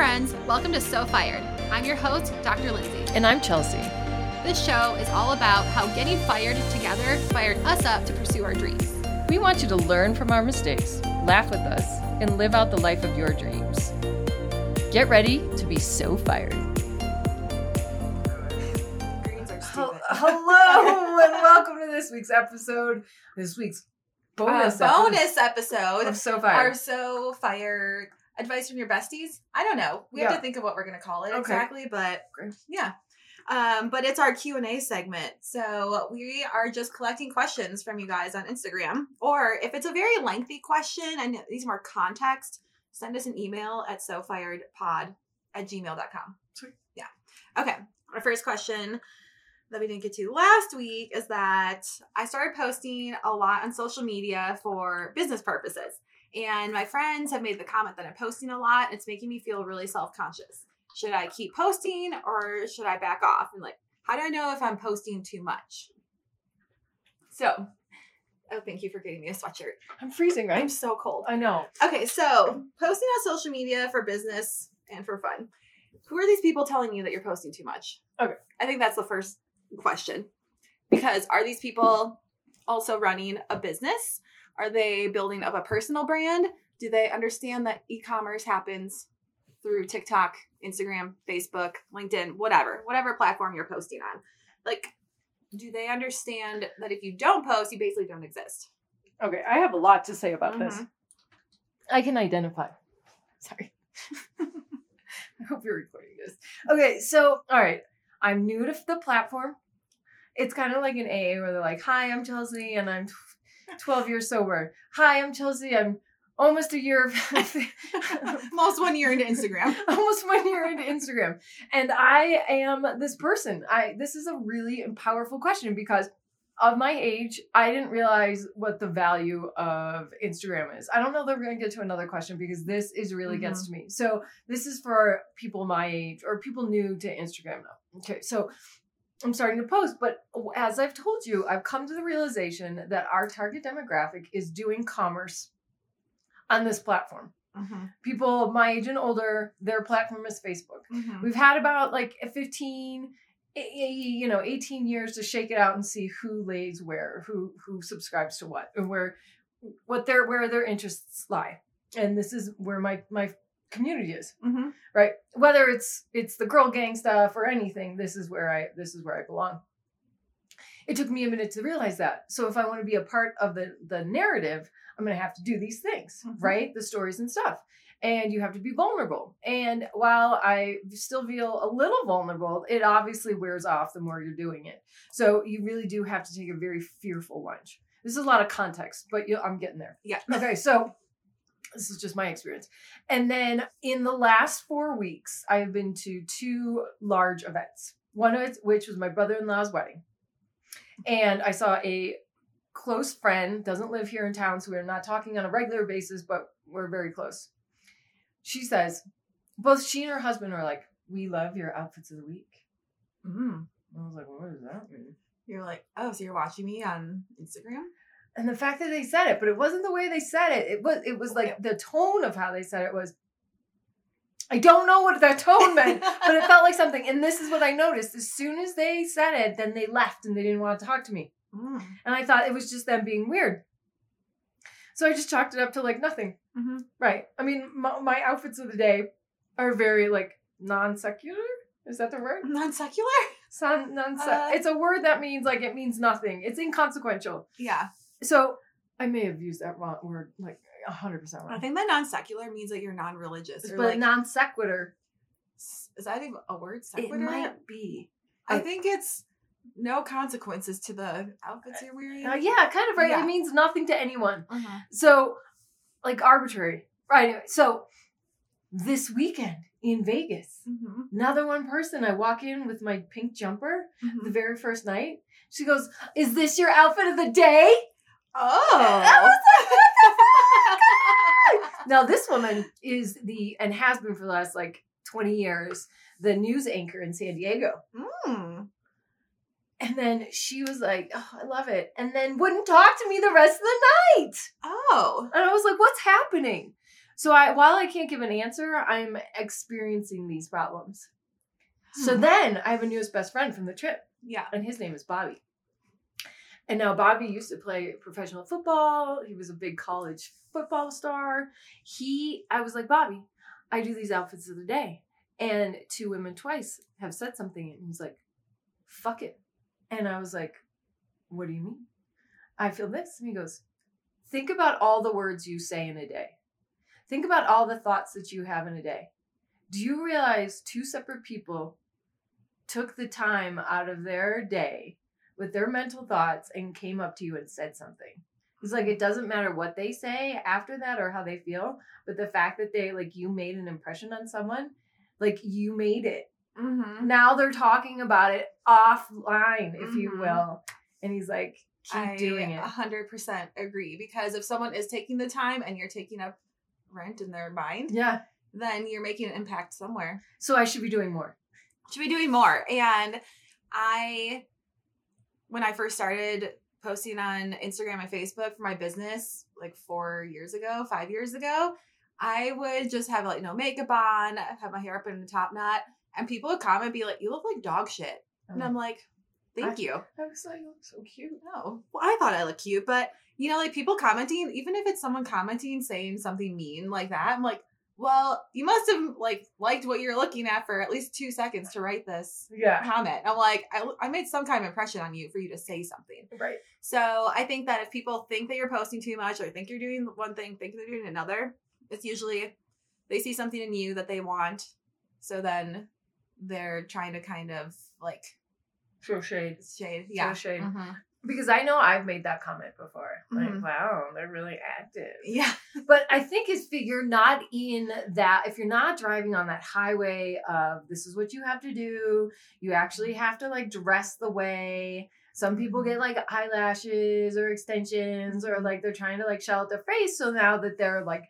friends. Welcome to So Fired. I'm your host, Dr. Lindsay. And I'm Chelsea. This show is all about how getting fired together fired us up to pursue our dreams. We want you to learn from our mistakes, laugh with us, and live out the life of your dreams. Get ready to be so fired. Hello and welcome to this week's episode. This week's bonus, uh, bonus episode of So Fired. Our So Fired advice from your besties. I don't know. We have Yeah. to think of what we're going to call it Okay. exactly, but yeah. Um, but it's our Q and A segment, so we are just collecting questions from you guys on Instagram. Or if it's a very lengthy question and these more context, send us an email at sofiredpod at gmail.com. Sweet. Yeah. Okay. Our first question that we didn't get to last week is that I started posting a lot on social media for business purposes. And my friends have made the comment that I'm posting a lot. It's making me feel really self conscious. Should I keep posting or should I back off? And like, how do I know if I'm posting too much? So, oh, thank you for getting me a sweatshirt. I'm freezing, right? I'm so cold. I know. Okay, so posting on social media for business and for fun. Who are these people telling you that you're posting too much? Okay. I think that's the first question. Because are these people also running a business? Are they building up a personal brand? Do they understand that e commerce happens through TikTok, Instagram, Facebook, LinkedIn, whatever, whatever platform you're posting on? Like, do they understand that if you don't post, you basically don't exist? Okay, I have a lot to say about this. Mhm. I can identify. Sorry. I hope you're recording this. Okay, so all right, I'm new to the platform. It's kind of like an AA where they're like, "Hi, I'm Chelsea, and I'm 12 years sober." Hi, I'm Chelsea. I'm almost a year, Almost one year into Instagram. almost one year into Instagram, and I am this person. I this is a really powerful question because of my age, I didn't realize what the value of Instagram is. I don't know that we're going to get to another question because this is really gets mm-hmm. to me. So, this is for people my age or people new to Instagram now. Okay, so I'm starting to post, but as I've told you, I've come to the realization that our target demographic is doing commerce on this platform. Mm-hmm. People my age and older, their platform is Facebook. Mm-hmm. We've had about like 15 eh, eh, you know 18 years to shake it out and see who lays where who who subscribes to what and where what their where their interests lie and this is where my my community is Mm-hmm. right? Whether it's it's the girl gang stuff or anything this is where i this is where i belong. It took me a minute to realize that. So if i want to be a part of the the narrative i'm going to have to do these things Mhm. right? The stories and stuff. And you have to be vulnerable. And while i still feel a little vulnerable it obviously wears off the more you're doing it. So you really do have to take a very fearful lunch this is a lot of context but you, i'm getting there. Yeah. okay so this is just my experience. And then in the last four weeks, I have been to two large events. One of which was my brother in law's wedding. And I saw a close friend, doesn't live here in town, so we're not talking on a regular basis, but we're very close. She says, both she and her husband are like, We love your outfits of the week. Mm. I was like, What does that mean? You're like, oh, so you're watching me on Instagram? And the fact that they said it, but it wasn't the way they said it. It was it was like the tone of how they said it was. I don't know what that tone meant, but it felt like something. And this is what I noticed: as soon as they said it, then they left and they didn't want to talk to me. Mm. And I thought it was just them being weird. So I just chalked it up to like nothing. Mm-hmm. Right? I mean, my, my outfits of the day are very like non secular. Is that the word? Non secular? Son, non. Uh. it's a word that means like it means nothing. It's inconsequential. Yeah. So I may have used that wrong word like hundred percent wrong. I think that non secular means that you're non religious. But like, non sequitur, is that even a word? Sequitur? it might be. I think it's no consequences to the outfits you're wearing. Uh, yeah, kind of right. Yeah. It means nothing to anyone. Uh-huh. So, like arbitrary. Right. Anyway, so this weekend in Vegas, Mm-hmm. another one person. I walk in with my pink jumper Mm-hmm. the very first night. She goes, "Is this your outfit of the day?" Oh. was like, "What the fuck?" now this woman is the and has been for the last like twenty years the news anchor in San Diego. Mm. And then she was like, oh, I love it. And then wouldn't talk to me the rest of the night. Oh. And I was like, what's happening? So I while I can't give an answer, I'm experiencing these problems. So Hmm. then I have a newest best friend from the trip, Yeah. and his name is Bobby. And now Bobby used to play professional football. He was a big college football star. He, I was like, Bobby, I do these outfits of the day. And two women twice have said something. And he's like, fuck it. And I was like, what do you mean? I feel this. And he goes, think about all the words you say in a day. Think about all the thoughts that you have in a day. Do you realize two separate people took the time out of their day with their mental thoughts and came up to you and said something? He's like, it doesn't matter what they say after that or how they feel, but the fact that they, like, you made an impression on someone, like, you made it. Mm-hmm. Now they're talking about it offline, if you Mhm. will. And he's like, keep I doing it. 100% agree because if someone is taking the time and you're taking up rent in their mind, Yeah. then you're making an impact somewhere. So I should be doing more. Should be doing more. And I, when I first started posting on Instagram and Facebook for my business, like four years ago, five years ago, I would just have like no makeup on, have my hair up in a top knot, and people would comment, be like, "You look like dog shit," and I'm oh. like, "Thank I- you." I was like, you look so cute. No, well, I thought I looked cute, but you know, like people commenting, even if it's someone commenting saying something mean like that, I'm like, well, you must have like liked what you're looking at for at least two seconds to write this Yeah. comment. I'm like, I, I made some kind of impression on you for you to say something. Right. So I think that if people think that you're posting too much or think you're doing one thing, think they're doing another, it's usually they see something in you that they want. So then they're trying to kind of like Throw shade. shade. Yeah. shade. Mhm. Because I know I've made that comment before. Like, Mhm. wow, they're really active. Yeah. But I think if you're not in that, if you're not driving on that highway of this is what you have to do, you actually have to like dress the way. Some people get like eyelashes or extensions, or like they're trying to like shell out their face. So now that they're like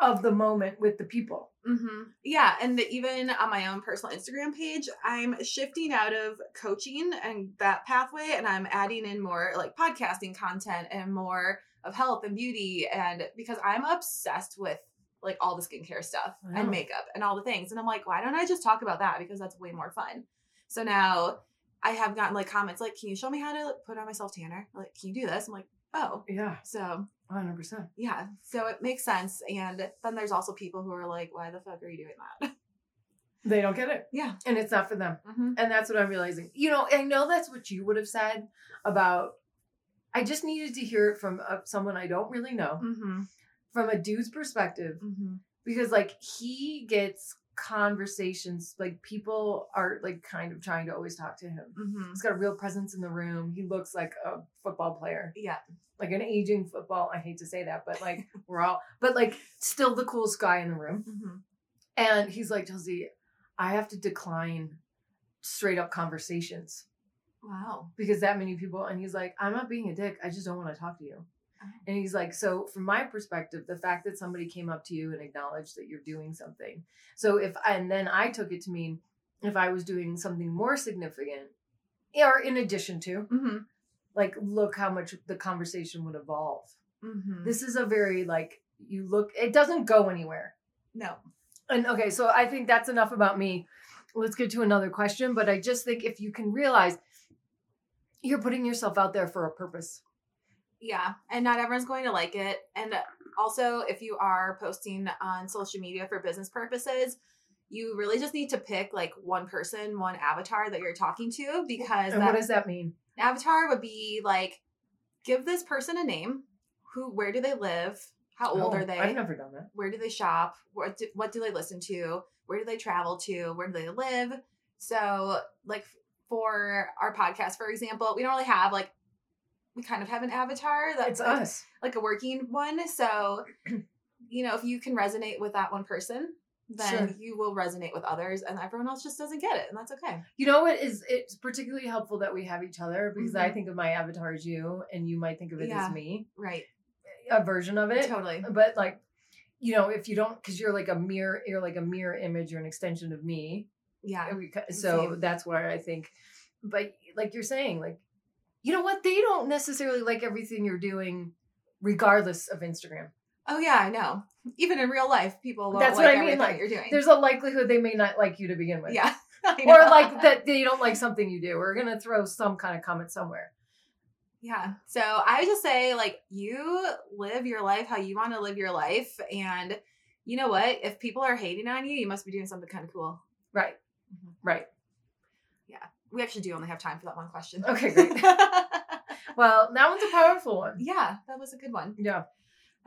of the moment with the people. hmm Yeah, and even on my own personal Instagram page, I'm shifting out of coaching and that pathway, and I'm adding in more like podcasting content and more of health and beauty, and because I'm obsessed with like all the skincare stuff Wow. and makeup and all the things, and I'm like, why don't I just talk about that because that's way more fun. So now I have gotten like comments like, can you show me how to put on my self tanner? Like, can you do this? I'm like, oh, Yeah, so 100%. yeah, so it makes sense. And then there's also people who are like, why the fuck are you doing that? They don't get it. Yeah. And it's not for them. Mm-hmm. And that's what I'm realizing. You know, I know that's what you would have said about. I just needed to hear it from uh, someone I don't really know, Mm-hmm. from a dude's perspective, Mm-hmm. because like he gets conversations, like people are like kind of trying to always talk to him. Mm-hmm. He's got a real presence in the room. He looks like a football player, Yeah. like an aging football. I hate to say that, but like we're all, but like still the coolest guy in the room. Mm-hmm. And he's like, Chelsea, I have to decline straight up conversations Wow. because that many people and he's like i'm not being a dick i just don't want to talk to you. And he's like so from my perspective the fact that somebody came up to you and acknowledged that you're doing something so if and then i took it to mean if i was doing something more significant or in addition to Mm-hmm. like look how much the conversation would evolve Mm-hmm. this is a very like you look it doesn't go anywhere no. and okay, so I think that's enough about me. Let's get to another question. But I just think if you can realize you're putting yourself out there for a purpose. Yeah. And not everyone's going to like it. And also, if you are posting on social media for business purposes, you really just need to pick like one person, one avatar that you're talking to because And that what does that mean? avatar would be like give this person a name who where do they live how old Oh, are they I've never done that. where do they shop what do, what do they listen to where do they travel to where do they live so like for our podcast for example we don't really have like kind of have an avatar that's It's like, us. like a working one so you know if you can resonate with that one person then Sure. you will resonate with others and everyone else just doesn't get it and that's okay You know what is it's particularly helpful that we have each other because I Mhm. think of my avatar as you and you might think of it Yeah. as me. right A version of it. totally But like, you know, if you don't because you're like a mirror, you're like a mirror image, you're an extension of me. yeah And we ki- so Same. that's why I think, but like you're saying, like, you know what? They don't necessarily like everything you're doing, regardless of Instagram. Oh yeah, I know. Even in real life, people That's like what I mean, like, you're doing. There's a likelihood they may not like you to begin with. yeah. Or like that they don't like something you do. We're gonna throw some kind of comment somewhere. Yeah. So I just say, like, you live your life how you want to live your life. And you know what? If people are hating on you, you must be doing something kind of cool. Right. Mhm. Right. We actually do only have time for that one question. Okay, great. Well, that one's a powerful one. yeah, that was a good one. Yeah.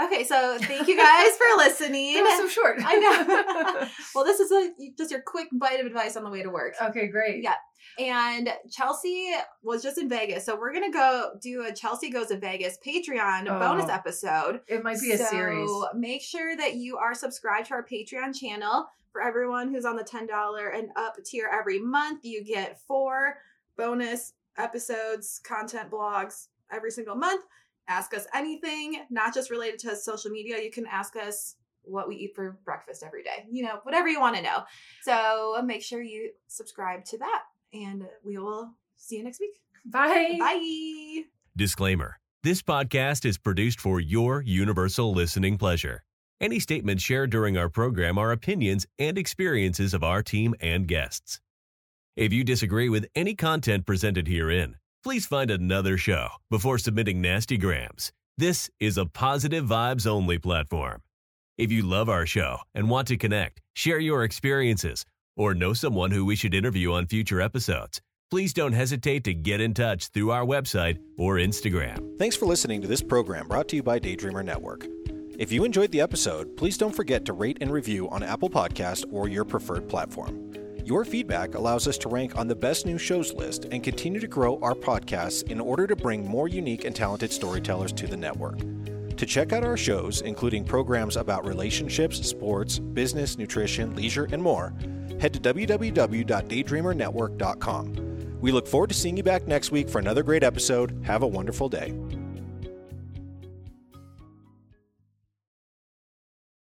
Okay, so thank you guys for listening. It was so short. I know. well, this is a, just your quick bite of advice on the way to work. okay, great. Yeah. And Chelsea was just in Vegas. So we're going to go do a Chelsea Goes to Vegas Patreon Oh. bonus episode. It might be a series. so make sure that you are subscribed to our Patreon channel. For everyone who's on the $10 and up tier every month, you get four bonus episodes, content blogs every single month. Ask us anything, not just related to social media. You can ask us what we eat for breakfast every day, you know, whatever you want to know. So make sure you subscribe to that, and we will see you next week. Bye. Bye. Disclaimer This podcast is produced for your universal listening pleasure. Any statements shared during our program are opinions and experiences of our team and guests. If you disagree with any content presented herein, please find another show before submitting nasty grams. This is a positive vibes only platform. If you love our show and want to connect, share your experiences, or know someone who we should interview on future episodes, please don't hesitate to get in touch through our website or Instagram. Thanks for listening to this program brought to you by Daydreamer Network. If you enjoyed the episode, please don't forget to rate and review on Apple Podcast or your preferred platform. Your feedback allows us to rank on the best new shows list and continue to grow our podcasts in order to bring more unique and talented storytellers to the network. To check out our shows, including programs about relationships, sports, business, nutrition, leisure, and more, head to www.daydreamernetwork.com. We look forward to seeing you back next week for another great episode. Have a wonderful day.